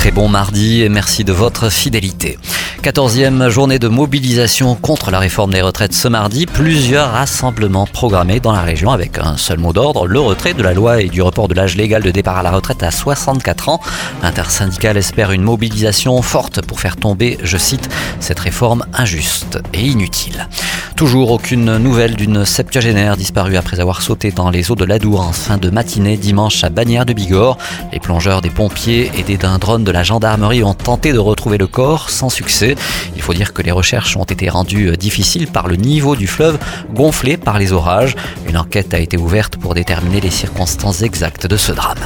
Très bon mardi et merci de votre fidélité. 14e journée de mobilisation contre la réforme des retraites ce mardi. Plusieurs rassemblements programmés dans la région avec un seul mot d'ordre, le retrait de la loi et du report de l'âge légal de départ à la retraite à 64 ans. L'intersyndicale espère une mobilisation forte pour faire tomber, je cite, cette réforme injuste et inutile. Toujours aucune nouvelle d'une septuagénaire disparue après avoir sauté dans les eaux de l'Adour en fin de matinée dimanche à Bagnères de Bigorre. Les plongeurs des pompiers aidés d'un drone de la gendarmerie ont tenté de retrouver le corps sans succès. Il faut dire que les recherches ont été rendues difficiles par le niveau du fleuve gonflé par les orages. Une enquête a été ouverte pour déterminer les circonstances exactes de ce drame.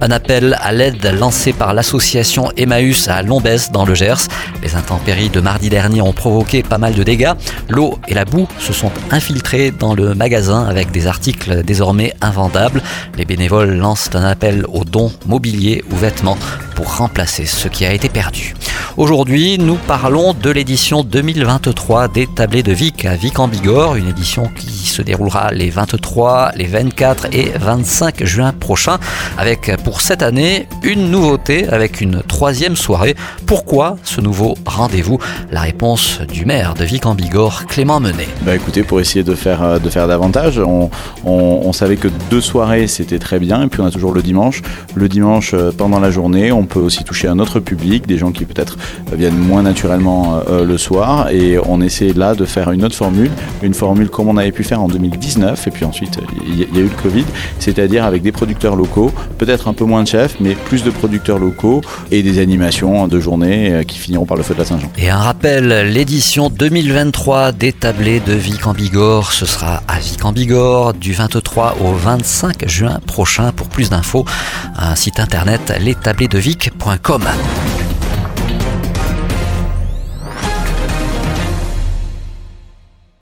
Un appel à l'aide lancé par l'association Emmaüs à Lombès dans le Gers. Les intempéries de mardi dernier ont provoqué pas mal de dégâts. L'eau et la boue se sont infiltrées dans le magasin avec des articles désormais invendables. Les bénévoles lancent un appel aux dons mobiliers ou vêtements pour remplacer ce qui a été perdu. Aujourd'hui, nous parlons de l'édition 2023 des Tablés de Vic à Vic en Bigorre, une édition qui se déroulera les 23, les 24 et 25 juin prochains, avec pour cette année une nouveauté avec une troisième soirée. Pourquoi ce nouveau rendez-vous? La réponse du maire de Vic en Bigorre, Clément Menet. Bah écoutez, pour essayer de faire, euh, de faire davantage, on, savait que deux soirées c'était très bien, et puis on a toujours le dimanche. Le dimanche euh, pendant la journée, on peut aussi toucher un autre public, des gens qui peut-être viennent moins naturellement euh, le soir. Et on essaie là de faire une autre formule, une formule comme on avait pu faire en 2019. Et puis ensuite, il y a eu le Covid, c'est-à-dire avec des producteurs locaux, peut-être un peu moins de chefs, mais plus de producteurs locaux et des animations de journée euh, qui finiront par le feu de la Saint-Jean. Et un rappel, l'édition 2023 des tablés de Vic en Bigorre, ce sera à Vic en Bigorre du 23 au 25 juin prochain. Pour plus d'infos, un site internet lestabledsdevic.com.